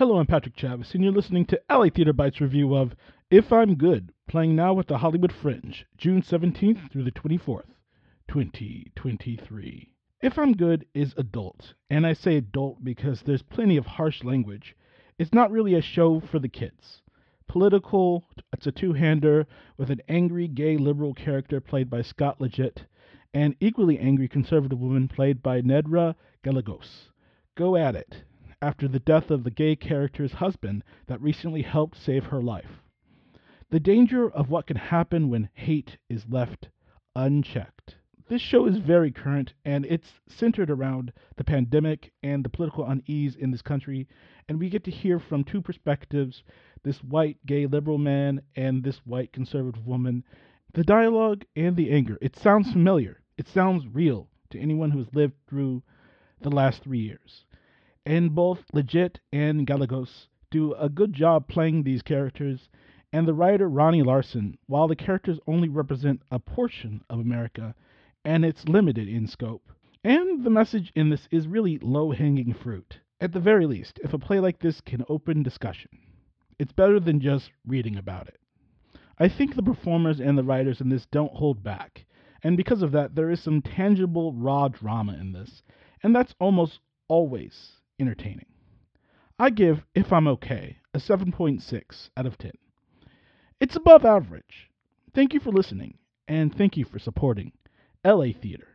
Hello, I'm Patrick Chavis, and you're listening to LA Theater Bites review of If I'm Good, playing now at the Hollywood Fringe, June 17th through the 24th, 2023. If I'm Good is adult, and I say adult because there's plenty of harsh language. It's not really a show for the kids. Political, it's a two hander with an angry gay liberal character played by Scott Leggett, and equally angry conservative woman played by Nedra Gallegos. Go at it after the death of the gay character's husband that recently helped save her life. The danger of what can happen when hate is left unchecked. This show is very current and it's centered around the pandemic and the political unease in this country. And we get to hear from two perspectives this white gay liberal man and this white conservative woman. The dialogue and the anger. It sounds familiar, it sounds real to anyone who's lived through the last three years and both Leggett and Gallegos do a good job playing these characters, and the writer Ronnie Larsen, while the characters only represent a portion of America and it's limited in scope. And the message in this is really low hanging fruit. At the very least, if a play like this can open discussion, it's better than just reading about it. I think the performers and the writers in this don't hold back, and because of that, there is some tangible, raw drama in this, and that's almost always entertaining. I give If I'm Okay a 7.6 out of 10. It's above average. Thank you for listening, and thank you for supporting LA Theater.